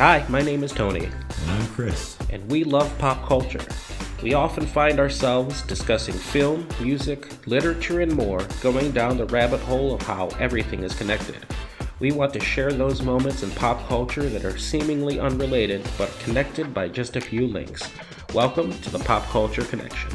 Hi, my name is Tony, And I'm Chris. and we love pop culture. We often find ourselves discussing film, music, literature, and more, going down the rabbit hole of how everything is connected. We want to share those moments in pop culture that are seemingly unrelated but connected by just a few links. Welcome to the Pop Culture Connection.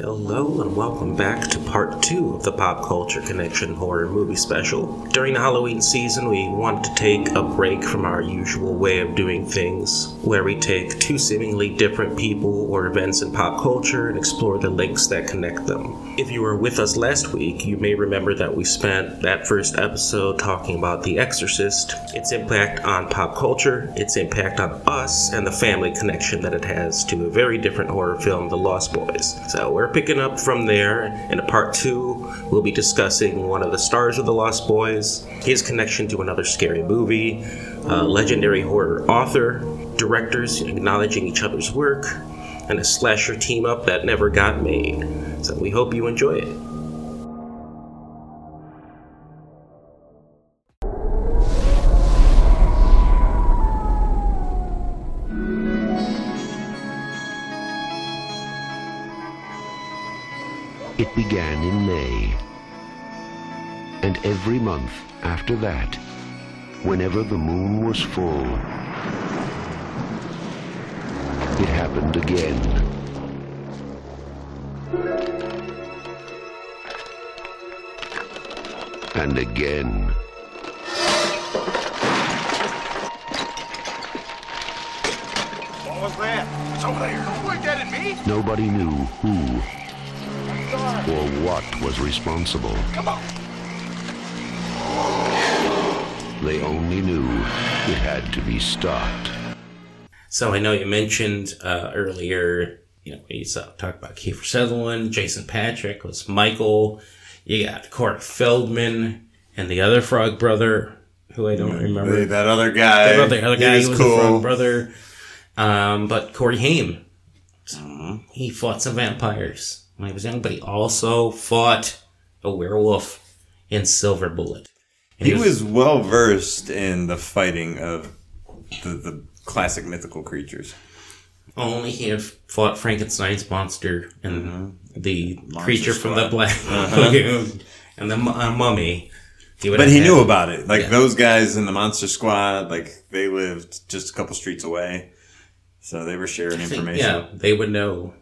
Hello and welcome back to part two of the Pop Culture Connection horror movie special. During the Halloween season, we wanted to take a break from our usual way of doing things, where we take two seemingly different people or events in pop culture and explore the links that connect them. If you were with us last week, you may remember that we spent that first episode talking about The Exorcist, its impact on pop culture, its impact on us, and the family connection that it has to a very different horror film, The Lost Boys. So we're picking up from there. In a part two, we'll be discussing one of the stars of The Lost Boys, his connection to another scary movie, a legendary horror author, directors acknowledging each other's work, and a slasher team up that never got made. So we hope you enjoy it. Began in May. And every month after that, whenever the moon was full, it happened again. And again. What was that? It's over there. Don't point that at me. Nobody knew who or what was responsible. Come on. They only knew it had to be stopped. So I know you mentioned uh, earlier, you know, we uh, talked about Kiefer Sutherland, Jason Patric was Michael. You got Corey Feldman and the other Frog brother, who I don't remember. Hey, that other guy. the other, other he guy was who was cool. the Frog brother. Um, but Corey Haim, Mm-hmm. he fought some vampires when he was young, but he also fought a werewolf in Silver Bullet. And He was well versed in the fighting of the, the classic mythical creatures. Only he had fought Frankenstein's monster and the creature from the Mm-hmm. Squad. Uh-huh. Black Lagoon and the uh, mummy. He But he had- knew about it. Like Yeah. those guys in the Monster Squad, like they lived just a couple streets away, so they were sharing think, information. Yeah, they would know.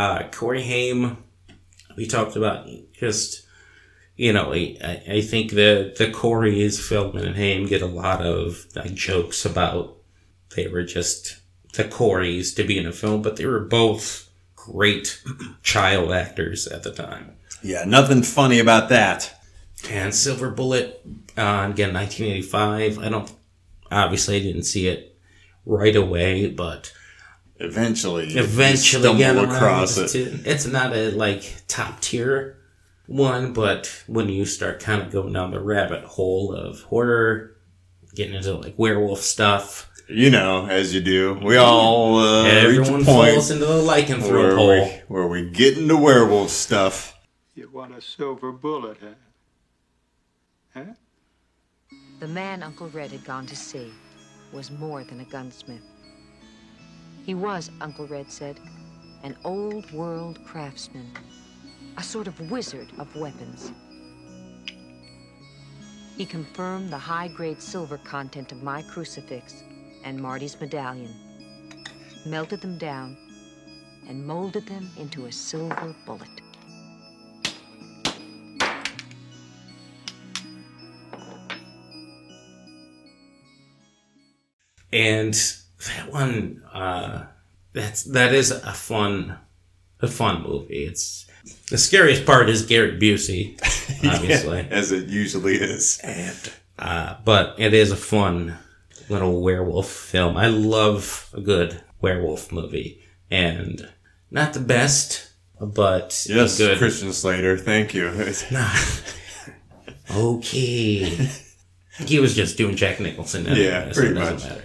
Uh, Corey Haim, we talked about just, you know, I, I think the the Corey's, Feldman, and Haim get a lot of like, jokes about they were just the Coreys to be in a film, but they were both great child actors at the time. Yeah, nothing funny about that. And Silver Bullet, uh, again, 1985. I don't, obviously, I didn't see it right away, but Eventually, you eventually stumble get around across to- it. It's not a like top tier one, but when you start kind of going down the rabbit hole of horror, getting into like werewolf stuff, You know, as you do. We all uh, reach everyone a point falls into the lycanthrope where hole. we, where we get into werewolf stuff. You want a silver bullet, huh? Huh? The man Uncle Red had gone to see was more than a gunsmith. He was, Uncle Red said, an old world craftsman, a sort of wizard of weapons. He confirmed the high grade silver content of my crucifix and Marty's medallion, melted them down, and molded them into a silver bullet. and that one uh that's that is a fun a fun movie. It's the scariest part is Gary Busey obviously. as it usually is. and uh but it is a fun little werewolf film. I love a good werewolf movie. And not the best but Yes, good Christian Slater, thank you. Not okay. He was just doing jack nicholson anyway, Yeah, so pretty it doesn't much. matter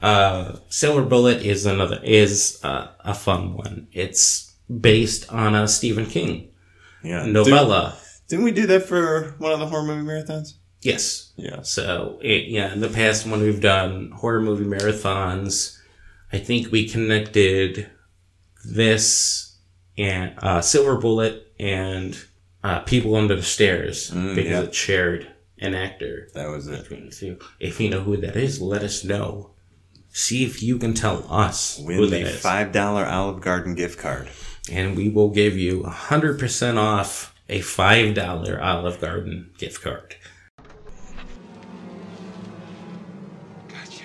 Uh, Silver Bullet is another is uh, a fun one. It's based on a Stephen King Yeah. novella. Didn't we do that for one of the horror movie marathons? Yes. Yeah. So it, yeah, in the past when we've done horror movie marathons, I think we connected this and uh, Silver Bullet and uh, People Under the Stairs Mm, because yeah. it shared an actor That was it. between the two. If you know who that is, let us know. See if you can tell us who Win that the five dollar Olive Garden gift card. and we will give you 100% off a $5 Olive Garden gift card. Gotcha.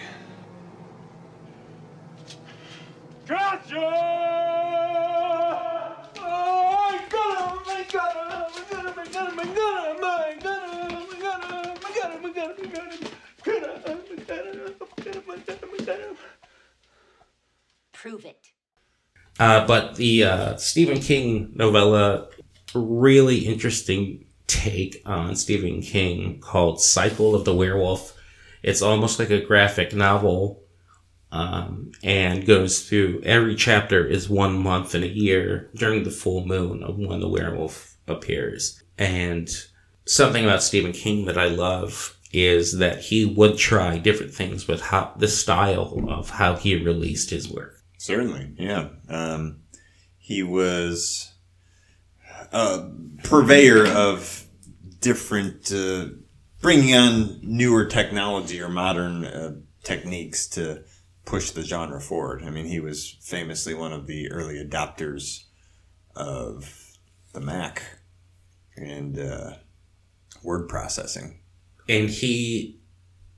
Gotcha! Prove it. Uh, but the uh, Stephen King novella, really interesting take on Stephen King called Cycle of the Werewolf. It's almost like a graphic novel um, and goes through every chapter is one month in a year during the full moon of when the werewolf appears. And something about Stephen King that I love is that he would try different things with how the style of how he released his work. Certainly, yeah. Um, he was a purveyor of different, uh, bringing on newer technology or modern uh, techniques to push the genre forward. I mean, he was famously one of the early adopters of the Mac and uh, word processing. and he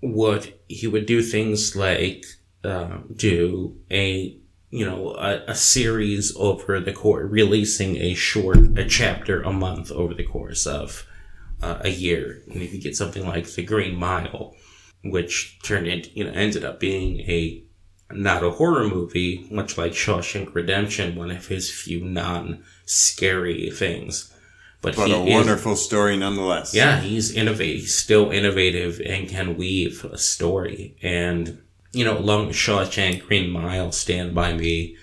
would he would do things like um, do a you know a, a series over the course releasing a short a chapter a month over the course of uh, a year and if you get something like the green mile which turned into you know ended up being a not a horror movie much like shawshank redemption one of his few non-scary things but, But he a is- wonderful story nonetheless. yeah, he's innovative. He's still innovative and can weave a story. And you know, along with Shawshank, Green Mile, Stand by Me.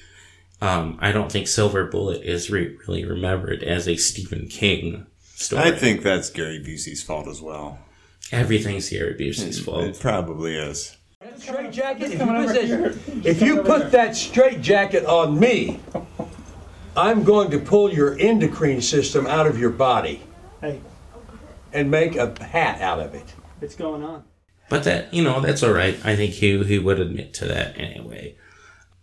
Um, I don't think Silver Bullet is re- really remembered as a Stephen King story. I think that's Gary Busey's fault as well. everything's Gary Busey's It fault. probably is. Straight jacket. If you, put that, if you put that straight jacket on me, I'm going to pull your endocrine system out of your body Hey, and make a hat out of it. what's going on? But that you know, that's all right. I think he he would admit to that anyway.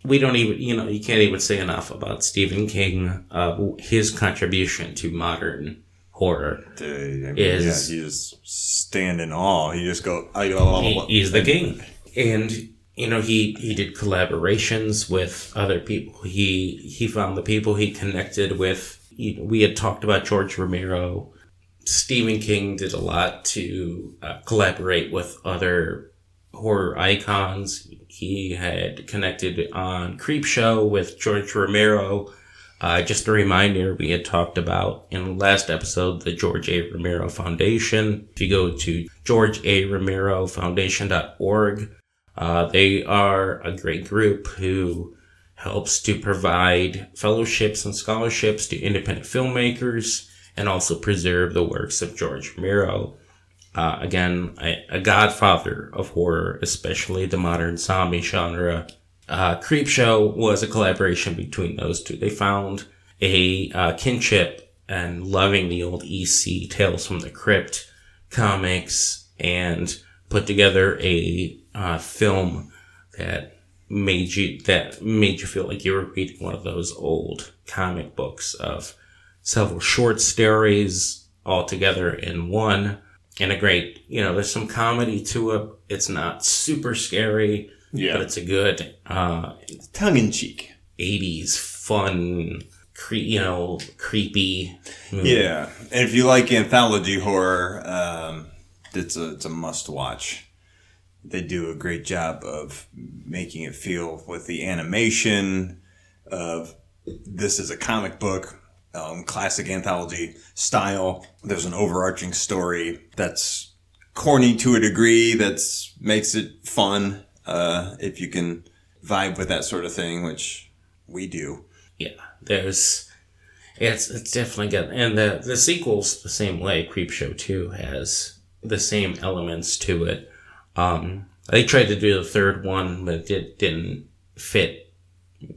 We don't even you know you can't even say enough about Stephen King, uh, his contribution to modern horror. Uh, I mean, Is- yeah, you just stand in awe. You just go, I go, he, he's the king and you know he he did collaborations with other people he he found the people he connected with you know, we had talked about george romero stephen king did a lot to uh, collaborate with other horror icons he had connected on creep show with george romero uh, just a reminder, we had talked about in the last episode the George A. Romero Foundation. If you go to georgearomerofoundation.org, uh, they are a great group who helps to provide fellowships and scholarships to independent filmmakers and also preserve the works of George Romero. Uh, again, a, a godfather of horror, especially the modern zombie genre. Uh, Creepshow was a collaboration between those two. They found a uh, kinship and loving the old EC Tales from the Crypt comics and put together a uh, film that made you that made you feel like you were reading one of those old comic books of several short stories all together in one and a great you know there's some comedy to it it's not super scary Yeah. but it's a good uh tongue in cheek. 80s fun cre- you know creepy movie. Yeah, and if you like anthology horror, um, it's a it's a must watch. They do a great job of making it feel with the animation of this is a comic book, um, classic anthology style. There's an overarching story that's corny to a degree that's makes it fun uh, if you can vibe with that sort of thing, which we do. yeah there's it's it's definitely good and the the sequel's the same way creepshow 2 has the same elements to it. Um, they tried to do the third one, but it didn't fit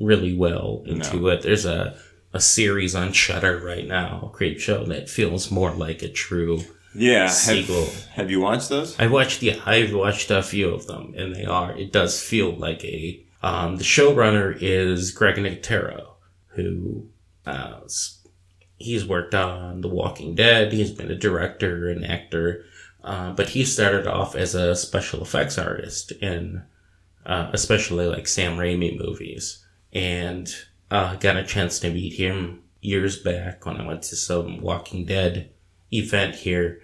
really well into it. There's a a series on Shudder right now, Creep Show, that feels more like a true Yeah. sequel. Have, have you watched those? I watched yeah, I've watched a few of them, and they are. It does feel like a. Um, the showrunner is Greg Nicotero, who uh, he's worked on The Walking Dead. He's been a director and actor, uh, but he started off as a special effects artist in, uh, especially like Sam Raimi movies, and uh, got a chance to meet him years back when I went to some Walking Dead event here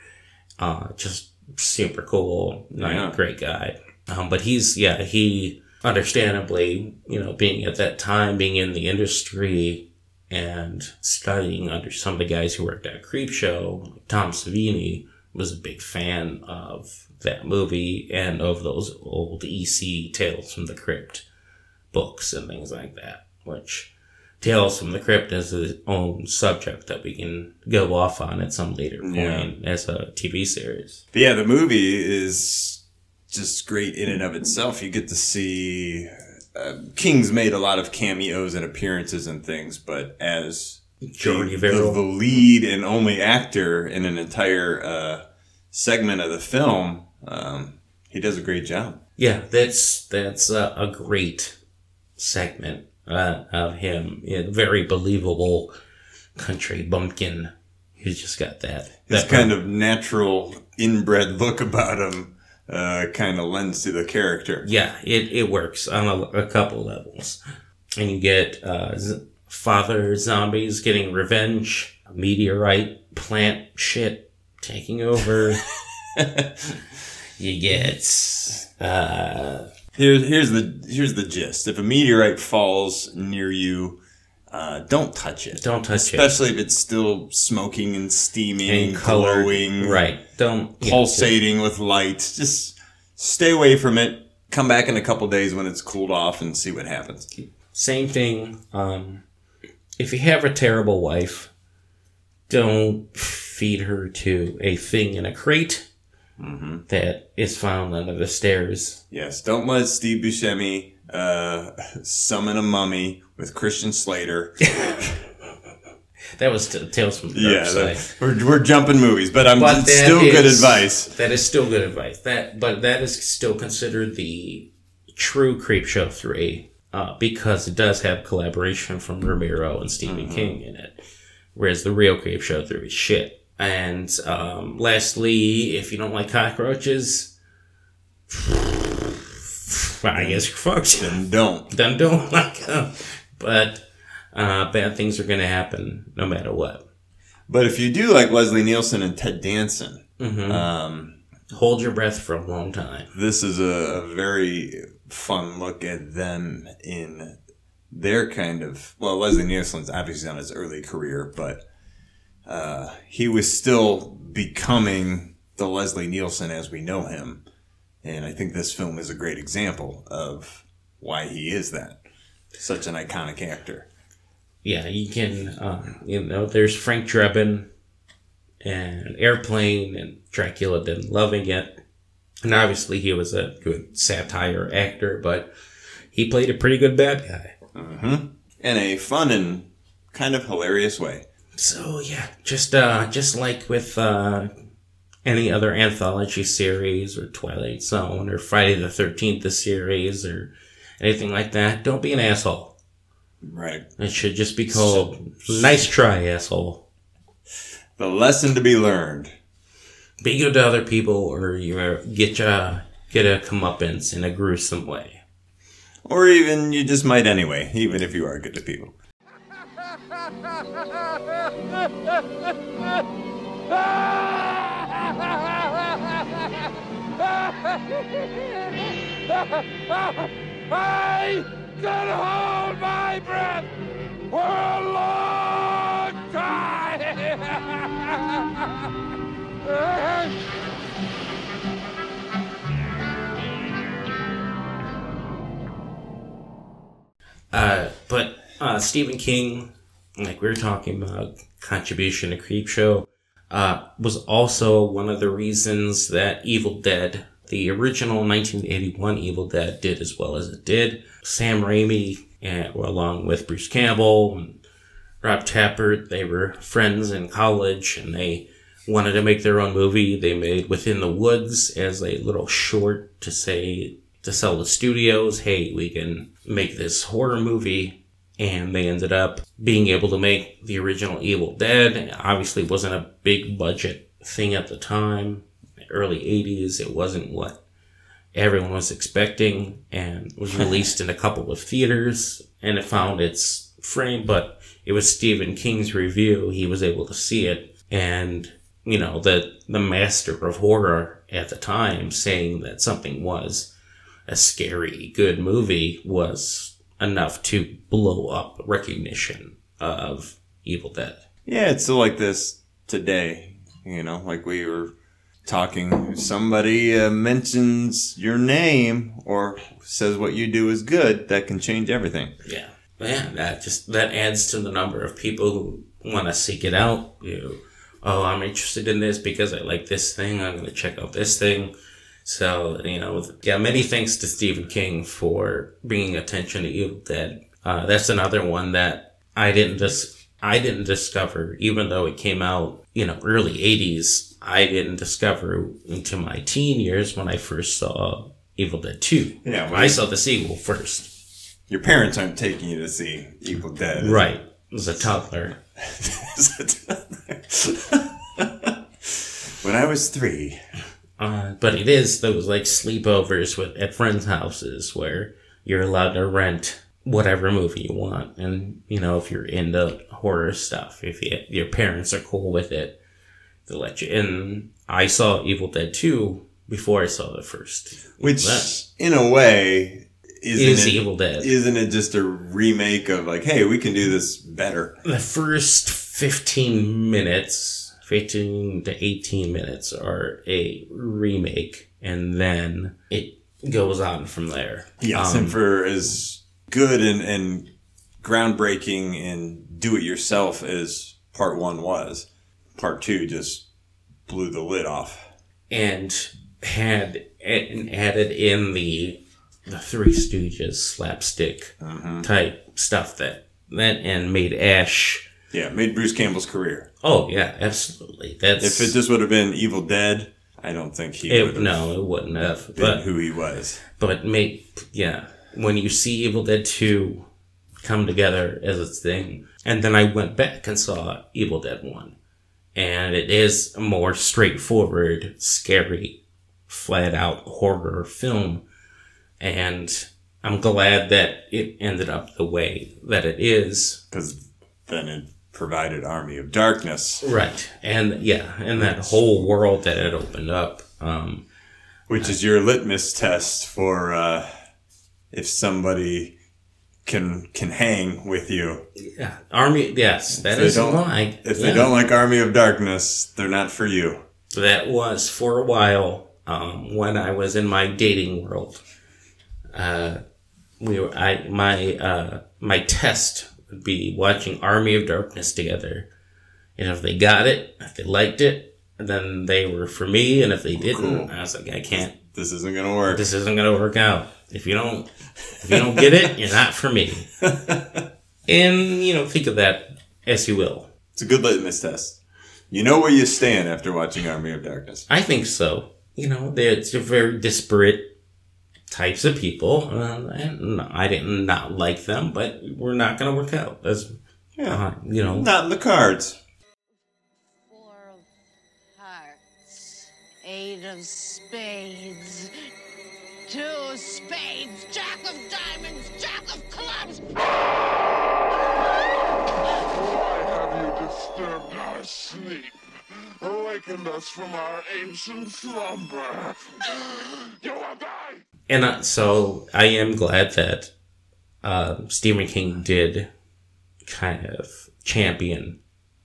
uh, just super cool, like, Yeah. great guy. Um, but he's yeah, he understandably, you know, being at that time, being in the industry and studying under some of the guys who worked at Creep Show, like Tom Savini was a big fan of that movie and of those old EC Tales from the Crypt books and things like that, which Tales from the Crypt is its own subject that we can go off on at some later point Yeah. as a TV series. But yeah, the movie is just great in and of itself. You get to see uh, King's made a lot of cameos and appearances and things, but as Jordy the, Verrill. the lead and only actor in an entire uh, segment of the film, um, he does a great job. Yeah, that's that's a, a great segment uh, of him. Yeah, very believable country bumpkin. He's just got that. His that kind of natural inbred look about him uh, kind of lends to the character. yeah, it, it works on a, a couple levels. And you get uh, z- father zombies getting revenge, meteorite plant shit taking over. you get uh, Here's here's the here's the gist. If a meteorite falls near you, uh, don't touch it. Don't touch it. especially if it's still smoking and steaming, and colored, glowing, right? Don't yeah, pulsating with light. Just stay away from it. Come back in a couple days when it's cooled off and see what happens. Same thing. Um, if you have a terrible wife, don't feed her to a thing in a crate that is found under the stairs. Yes, don't let Steve Buscemi uh, summon a mummy with Christian Slater. That was t- Tales from the yeah, Dark Side. we're, we're jumping movies, but I'm But still good advice. That is still good advice. That, but that is still considered the true Creep Show three uh, because it does have collaboration from Romero and Stephen Mm-hmm. King in it, whereas the real Creepshow three is shit. And um, lastly, if you don't like cockroaches, I guess you're fucked. Then don't. Then don't like them. But uh, bad things are going to happen no matter what. But if you do like Leslie Nielsen and Ted Danson, Mm-hmm. um, Hold your breath for a long time. this is a, a very fun look at them in their kind of well leslie nielsen's obviously on his early career but uh, he was still becoming the leslie nielsen as we know him and i think this film is a great example of why he is that such an iconic actor yeah, you can, um, you know, there's Frank Drebin and Airplane and Dracula Dead and loving it. And obviously he was a good satire actor, but he played a pretty good bad guy. in a fun and kind of hilarious way So yeah, just, uh, just like with, uh, any other anthology series or Twilight Zone or Friday the 13th the series or anything like that, don't be an asshole. right It should just be called Nice Try, Asshole. the lesson to be learned be good to other people or you get ya get a comeuppance in a gruesome way. or even you just might anyway even if you are good to people I can hold my breath for a long time. Uh, but uh, Stephen King, like we were talking about, contribution to Creepshow uh, was also one of the reasons that Evil Dead, the original 1981 Evil Dead, did as well as it did. Sam Raimi, and, along with Bruce Campbell and Rob Tapert, they were friends in college and they wanted to make their own movie. They made Within the Woods as a little short to say, to sell the studios, hey, we can make this horror movie. And they ended up being able to make the original Evil Dead. Obviously, wasn't a big budget thing at the time. Early 80s, it wasn't what everyone was expecting and was released in a couple of theaters and it found its frame, but it was Stephen King's review. He was able to see it and you know, the the master of horror at the time saying that something was a scary good movie was enough to blow up recognition of Evil Dead. Yeah, it's still like this today. You know, like we were talking, if somebody uh, mentions your name or says what you do is good, that can change everything. Yeah. Yeah, that just that adds to the number of people who want to seek it out. You know, oh, I'm interested in this because I like this thing. I'm going to check out this thing. So, you know, yeah, many thanks to Stephen King for bringing attention to Evil Dead. Uh, that's another one that I didn't just, I didn't discover, even though it came out, you know, early 80s, I didn't discover into my teen years when I first saw Evil Dead 2. Yeah, I saw the sequel first. Your parents aren't taking you to see Evil Dead. Right. As a toddler. As a toddler. when I was three. Uh, but it is those like sleepovers with at friends' houses where you're allowed to rent whatever movie you want, and you know if you're into horror stuff, if you, your parents are cool with it, they'll let you in. I saw Evil Dead two before I saw the first, which That in a way isn't is it, Evil Dead. Isn't it just a remake of like, hey, we can do this better? the first 15 minutes 15 to 18 minutes are a remake and then it goes on from there Yes, Um, and for as good and, and groundbreaking and do it yourself as part one was, part two just blew the lid off. and had and added in the the three stooges slapstick type stuff that that and made ash Yeah, made Bruce Campbell's career. Oh yeah absolutely that's If it just would have been Evil Dead, I don't think he it, would have no it wouldn't have been but who he was. but make yeah when you see evil dead 2 come together as its thing and then i went back and saw evil dead 1 and it is a more straightforward scary flat out horror film and i'm glad that it ended up the way that it is Because then it provided Army of Darkness, right and yeah and that whole world that it opened up um which is your litmus test for uh, if somebody can can hang with you. yeah army yes that is If they don't- why If yeah. they don't like Army of Darkness, they're not for you. that was for a while um, when I was in my dating world. Uh, we were I my uh, my test would be watching Army of Darkness together, and if they got it, if they liked it, then they were for me, and if they oh, didn't, I was like, I can't. This isn't gonna work. This isn't gonna work out. If you don't, if you don't get it, you're not for me. and you know, think of that as you will. It's a good litmus test. You know where you stand after watching Army of Darkness. I think so. You know, it's a very disparate types of people, uh, and I didn't not like them, but we're not going to work out. That's Yeah. uh, you know, Not in the cards. Four of hearts, eight of spades, two spades, jack of diamonds, jack of clubs. Why have you disturbed our sleep? Awakened us from our ancient slumber. You will die! and uh, so I am glad that uh, Stephen King did kind of champion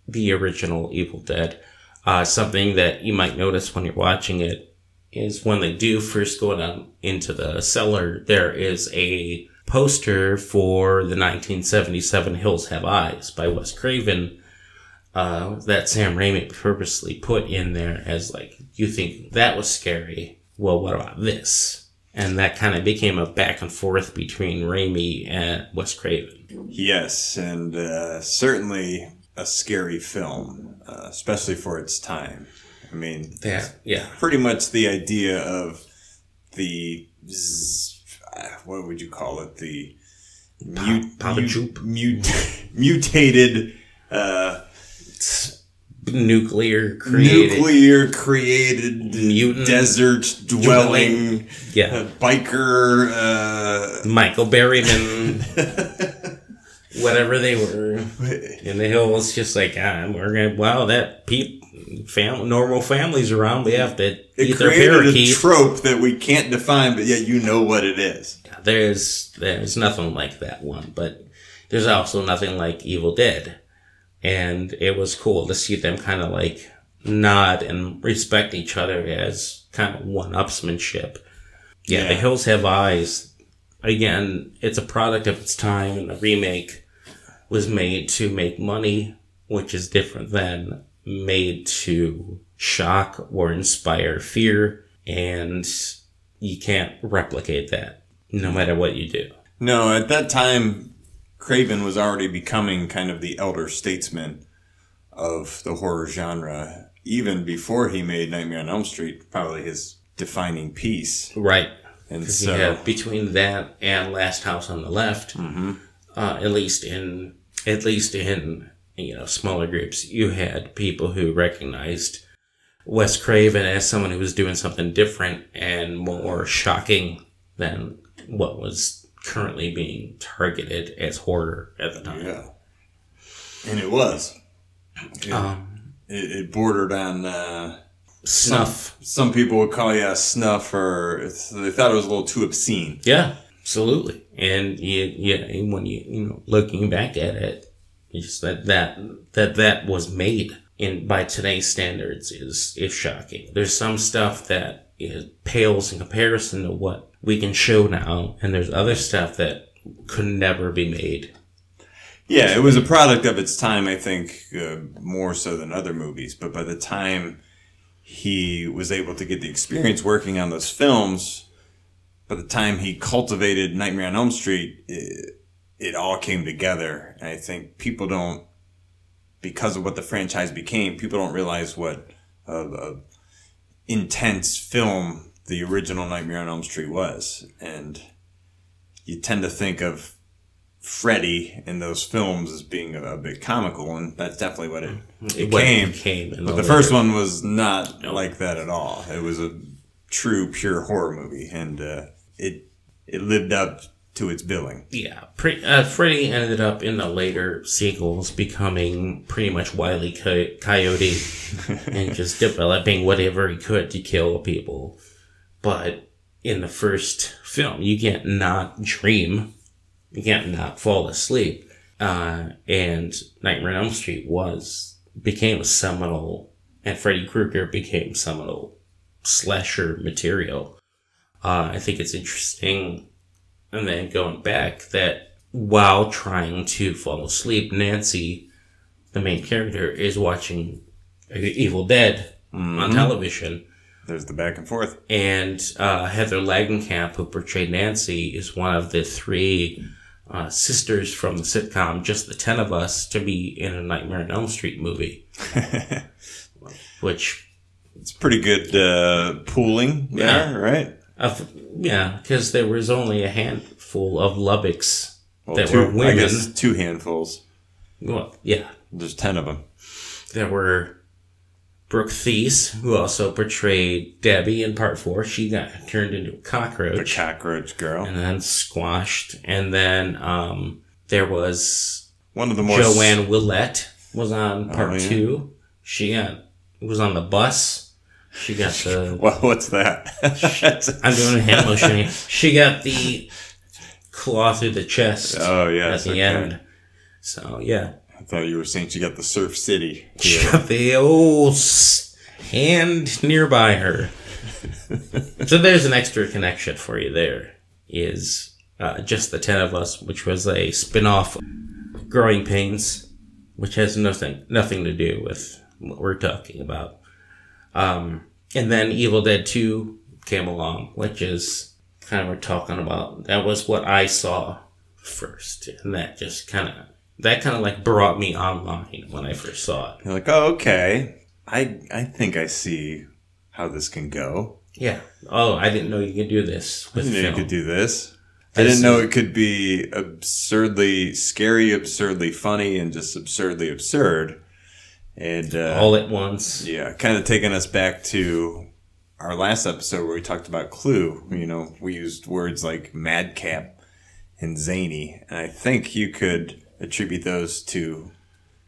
the original Evil Dead. Uh, something that you might notice when you're watching it is when they do first go down into the cellar, there is a poster for the 1977 Hills Have Eyes by Wes Craven. Uh, that Sam Raimi purposely put in there as like, you think that was scary. Well, what about this? And that kind of became a back and forth between Raimi and Wes Craven. Yes, and uh, certainly a scary film, uh, especially for its time. I mean, That, yeah. pretty much the idea of the uh, what would you call it? The mut- Papa mut- mut- mutated uh, Nuclear created. nuclear created Mutant. desert dwelling Yeah. uh, biker. Uh, Michael Berryman, whatever they were in the hills, just like ah, we're gonna. Wow, that peep, fam, normal families around. We have to it created a trope that we can't define, but yet you know what it is. there's there's nothing like that one, but there's also nothing like Evil Dead, and it was cool to see them kind of like nod and respect each other as kind of one-upsmanship. Yeah, The Hills Have Eyes. Again, it's a product of its time, and the remake was made to make money, which is different than made to shock or inspire fear, and you can't replicate that no matter what you do. No, at that time, Craven was already becoming kind of the elder statesman of the horror genre. Even before he made Nightmare on Elm Street, probably his defining piece. Right. And so, between that and Last House on the Left, Mm-hmm. uh, at least in at least in you know smaller groups, you had people who recognized Wes Craven as someone who was doing something different and more shocking than what was currently being targeted as horror at the time. yeah, and it was. It, Um, it, it bordered on. Uh, snuff. some people would call you a snuff, or it's- they thought it was a little too obscene. Yeah, absolutely. And yeah, yeah, when you you know looking back at it, it's just that that that that was made in by today's standards is is shocking. There's some stuff that is pales in comparison to what we can show now, and there's other stuff that could never be made. Yeah, it was a product of its time, I think, uh, more so than other movies. But by the time he was able to get the experience working on those films, by the time he cultivated Nightmare on Elm Street, it, it all came together. And I think people don't, because of what the franchise became, people don't realize what a, a intense film the original Nightmare on Elm Street was. And you tend to think of Freddy in those films as being a, a bit comical, and that's definitely what it What became. it became in but the the first one was not like that at all. It was a true, pure horror movie, and uh, it it lived up to its billing. Yeah, pre- uh, Freddy ended up in the later sequels becoming pretty much Wile E. Coyote and just developing whatever he could to kill people. But in the first film, you can't not dream, you can't not fall asleep. Uh, and Nightmare on Elm Street was became a seminal, and Freddy Krueger became seminal slasher material. Uh, I think it's interesting and then going back that while trying to fall asleep, Nancy, the main character, is watching Evil Dead on television. There's the back and forth. And uh, Heather Langenkamp, who portrayed Nancy, is one of the three uh, sisters from the sitcom Just the Ten of Us to be in a Nightmare on Elm Street movie. Which, It's pretty good uh, pooling Yeah. there, right? uh, yeah, because there was only a handful of Lubbocks Well, that two, were I women. guess two handfuls. Well, yeah, There's ten of them. There were Brooke Thies, who also portrayed Debbie in part four. She got turned into a The cockroach cockroach girl. and then squashed. And then um, there was One of the more s- JoAnn Willette was on part Oh, yeah. two. She got was on the bus. She got the. Well, what's that? I'm doing a hand motion. She got the claw through the chest. Oh, yeah, at the okay. end. So yeah, I thought you were saying she got the Surf City. She got the old hand nearby her. so there's an extra connection for you there. Is uh, just the ten of us, which was a spin-off, Growing Pains, which has nothing nothing to do with what we're talking about. Um, and then Evil Dead Two came along, which is kind of we're talking about. That was what I saw first, and that just kind of that kind of like brought me online when I first saw it. You're like, oh, okay. I I think I see how this can go. Yeah. Oh, I didn't know you could do this I didn't know you could do this. I didn't know it could be absurdly scary, absurdly funny, and just absurdly absurd. And uh, all at once. yeah, kind of taking us back to our last episode where we talked about Clue. You know, we used words like madcap and zany, and I think you could attribute those to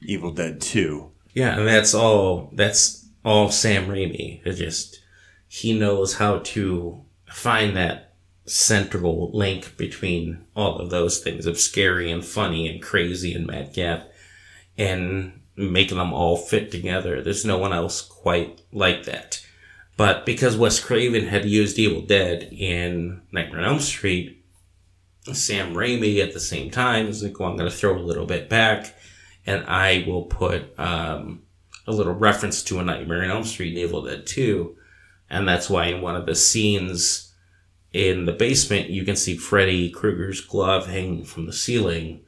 Evil Dead Two. Yeah, and that's all. That's all Sam Raimi. It just he knows how to find that central link between all of those things of scary and funny and crazy and madcap, and making them all fit together. There's no one else quite like that. But because Wes Craven had used Evil Dead in Nightmare on Elm Street, Sam Raimi at the same time is like, well, I'm going to throw a little bit back and I will put um, a little reference to a Nightmare on Elm Street and Evil Dead 2. And that's why in one of the scenes in the basement, you can see Freddy Krueger's glove hanging from the ceiling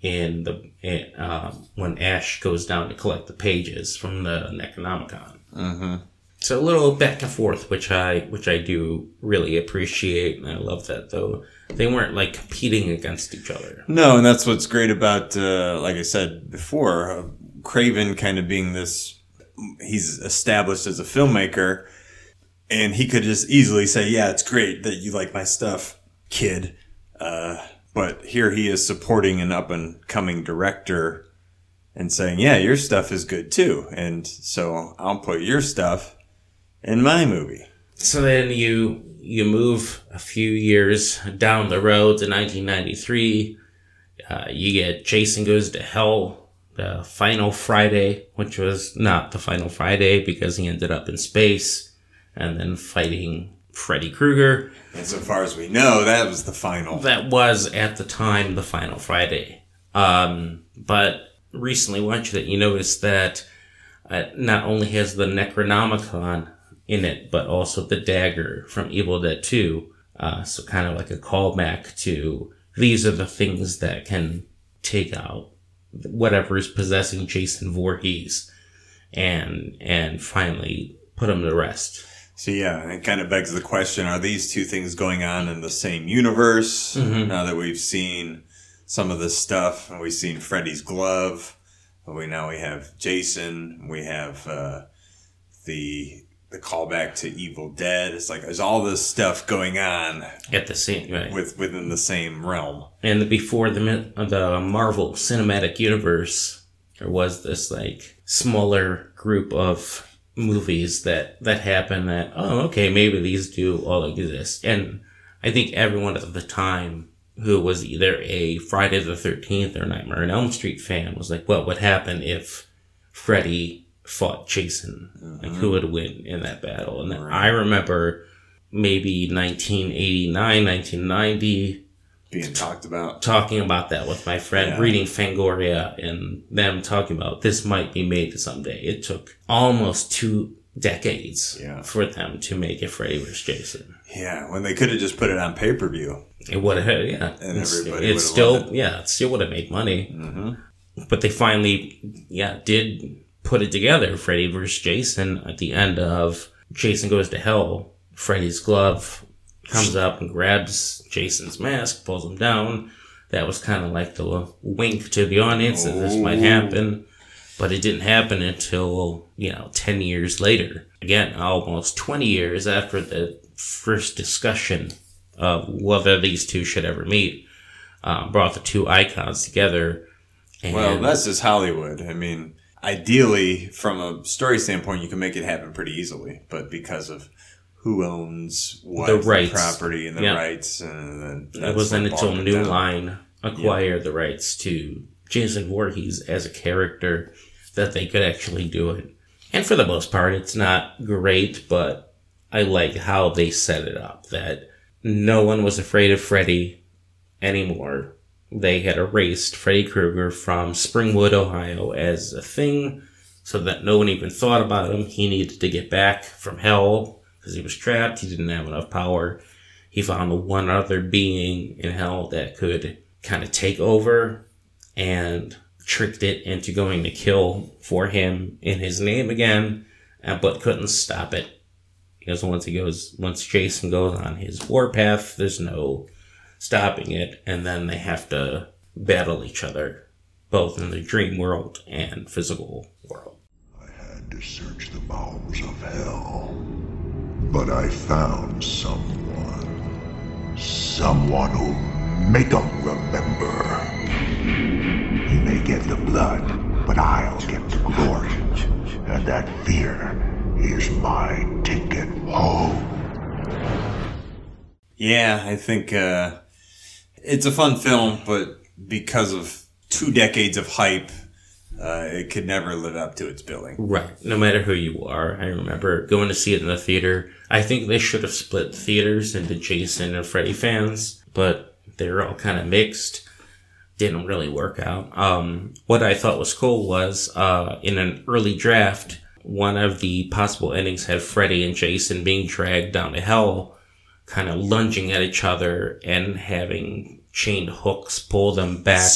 in the in, um, when Ash goes down to collect the pages from the Necronomicon. Mm-hmm. So a little back and forth, which I which I do really appreciate, and I love that though they weren't like competing against each other. No, and that's what's great about, uh, like I said before, uh, Craven kind of being this. He's established as a filmmaker, and he could just easily say, "Yeah, it's great that you like my stuff, kid." Uh, but here he is supporting an up and coming director and saying, "Yeah, your stuff is good too," and so I'll put your stuff in my movie. So then you you move a few years down the road to 1993. Uh, you get Jason Goes to Hell, the final Friday, which was not the final Friday because he ended up in space and then fighting Freddy Krueger. And so far as we know, that was the final. That was at the time the final Friday. Um, but recently, I want you that you notice that uh, not only has the Necronomicon in it, but also the dagger from Evil Dead 2. Uh, so kind of like a callback to these are the things that can take out whatever is possessing Jason Voorhees and and finally put him to rest. So yeah, it kind of begs the question: Are these two things going on in the same universe? Mhm. Now that we've seen some of this stuff, and we've seen Freddy's glove, we now we have Jason, we have uh, the the callback to Evil Dead. It's like there's all this stuff going on At the same right. with within the same realm. and before the the Marvel Cinematic Universe, there was this like smaller group of movies that that happened. That oh, okay, maybe these do all exist, and I think everyone at the time who was either a Friday the Thirteenth or Nightmare on Elm Street fan was like, what would happen if Freddy fought Jason? Like, who would win in that battle? And then I remember maybe 1989, 1990 Being talked about. talking about that with my friend, Yeah. reading Fangoria, and them talking about this might be made someday. It took almost two decades Yeah. for them to make a Freddy vs. Jason. Yeah, when they could have just put it on pay per view. It would have, yeah. And It's- everybody it would've still, it. yeah, it still would have made money. Mm-hmm. But they finally, yeah, did put it together. Freddy versus Jason at the end of Jason Goes to Hell. Freddy's glove comes up and grabs Jason's mask, pulls him down. That was kind of like the wink to the audience that this might happen. But it didn't happen until, you know, 10 years later. Again, almost 20 years after the first discussion of whether these two should ever meet. Uh, brought the two icons together. And Well, that's just Hollywood. I mean, ideally, from a story standpoint, you can make it happen pretty easily, but because of who owns what The rights. property and the Yeah. rights, uh, and then it wasn't until New down. Line acquired the rights to Jason Voorhees as a character that they could actually do it. And for the most part, it's not great, but I like how they set it up that no one was afraid of Freddy anymore they had erased Freddy Krueger from Springwood, Ohio as a thing so that no one even thought about him. He needed to get back from hell because he was trapped. He didn't have enough power. He found the one other being in hell that could kind of take over and tricked it into going to kill for him in his name again, uh, but couldn't stop it. Because once he goes, once Jason goes on his warpath, there's no stopping it, and then they have to battle each other, both in the dream world and physical world. I had to search the bowels of hell. But I found someone. Someone who'll make 'em remember. He may get the blood, but I'll get the glory. And that fear is my ticket home. Yeah, I think uh, it's a fun film, but because of two decades of hype, uh, it could never live up to its billing. Right. No matter who you are. I remember going to see it in the theater. I think they should have split theaters into Jason and Freddy fans, but they're all kind of mixed. Didn't really work out. Um, what I thought was cool was, uh, in an early draft, one of the possible endings had Freddy and Jason being dragged down to hell, kind of lunging at each other and having chain hooks pull them back,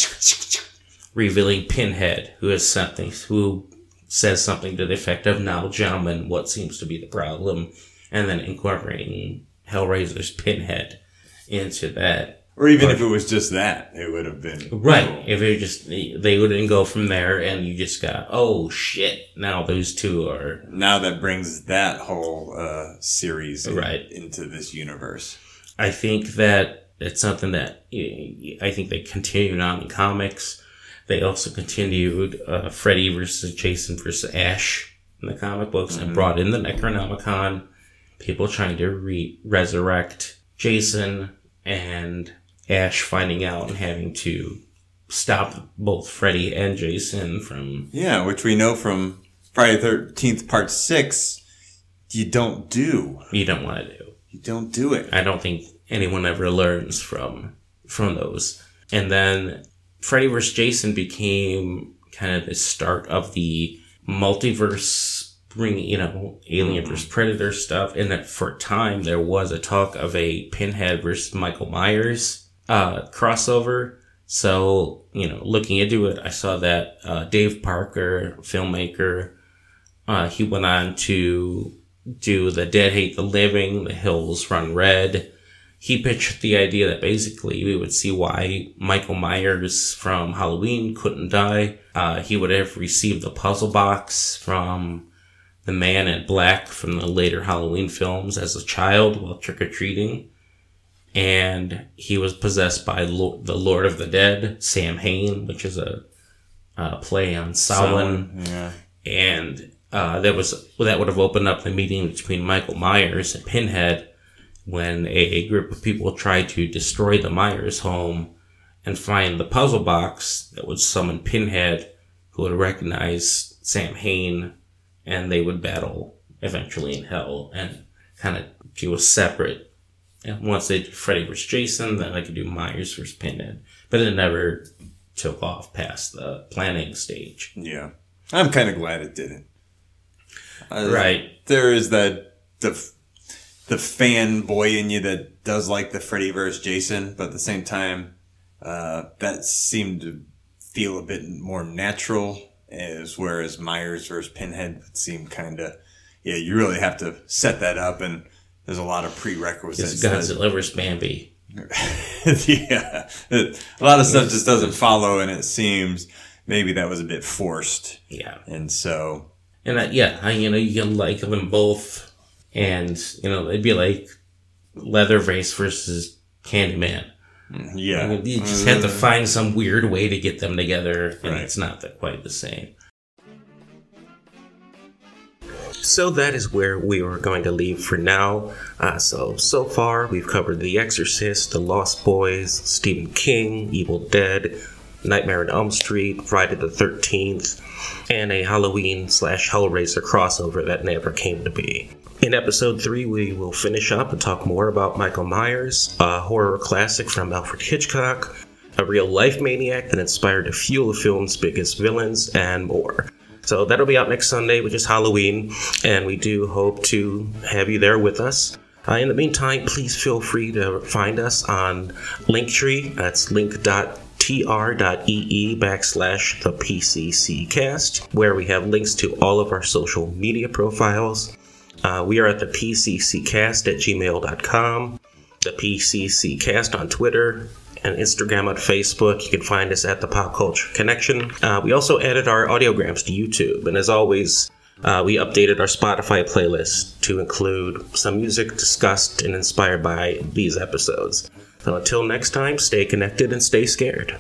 revealing Pinhead, who has something, who says something to the effect of, now gentlemen, what seems to be the problem? And then incorporating Hellraiser's Pinhead into that. Or even if it was just that, it would have been Right. If it just, they wouldn't go from there and you just got, oh shit, now those two are, Now that brings that whole uh, series in- Right. into this universe. I think that it's something that I think they continued on in comics. They also continued uh, Freddy versus Jason versus Ash in the comic books and brought in the Necronomicon. People trying to re- resurrect Jason and Ash finding out and having to stop both Freddy and Jason from. Yeah, which we know from Friday Thirteenth Part Six. You don't do. You don't want to do. You don't do it. I don't think anyone ever learns from from those. And then Freddy vs. Jason became kind of the start of the multiverse bringing, you know, Alien vs. Mm-hmm. Predator stuff. And that for a time there was a talk of a Pinhead versus Michael Myers uh, crossover. So, you know, looking into it, I saw that uh, Dave Parker, filmmaker, uh, he went on to do The Dead Hate the Living, The Hills Run Red. He pitched the idea that basically we would see why Michael Myers from Halloween couldn't die. Uh, he would have received the puzzle box from the man in black from the later Halloween films as a child while trick or treating. And he was possessed by Lo- the Lord of the Dead, Sam Hain, which is a, uh play on Samhain Yeah. and uh, that was that would have opened up the meeting between Michael Myers and Pinhead when a, a group of people tried to destroy the Myers home and find the puzzle box that would summon Pinhead, who would recognize Sam Hain, and they would battle eventually in hell and kind of do a separate. And once they did Freddy vs. Jason, then they could do Myers vs. Pinhead, but it never took off past the planning stage. Yeah. I'm kind of glad it didn't. Uh, Right. There is that the the fanboy in you that does like the Freddy vs. Jason, but at the same time, uh, that seemed to feel a bit more natural. As whereas Myers versus Pinhead would seem kind of, yeah, you really have to set that up, and there's a lot of prerequisites. It's that-. Bambi. yeah, a lot of stuff just doesn't follow, and it seems maybe that was a bit forced. Yeah. And so, And uh, yeah, I, you know, you can like them both. And, you know, it'd be like Leatherface versus Candyman. yeah, You just have to find some weird way to get them together, and Right. it's not that quite the same. So that is where we are going to leave for now. Uh, so, so far we've covered The Exorcist, The Lost Boys, Stephen King, Evil Dead, Nightmare on Elm Street, Friday the 13th, and a Halloween slash Hellraiser crossover that never came to be. In episode 3, we will finish up and talk more about Michael Myers, a horror classic from Alfred Hitchcock, a real life maniac that inspired a few of the film's biggest villains, and more. So that'll be out next Sunday, which is Halloween, and we do hope to have you there with us. Uh, in the meantime, please feel free to find us on Linktree. That's link.tr.ee backslash the PCC cast, where we have links to all of our social media profiles. Uh, we are at the PCCcast at gmail.com, the PCCcast on Twitter, and Instagram and Facebook. You can find us at the Pop Culture Connection. Uh, we also added our audiograms to YouTube, and as always, uh, we updated our Spotify playlist to include some music discussed and inspired by these episodes. So until next time, stay connected and stay scared.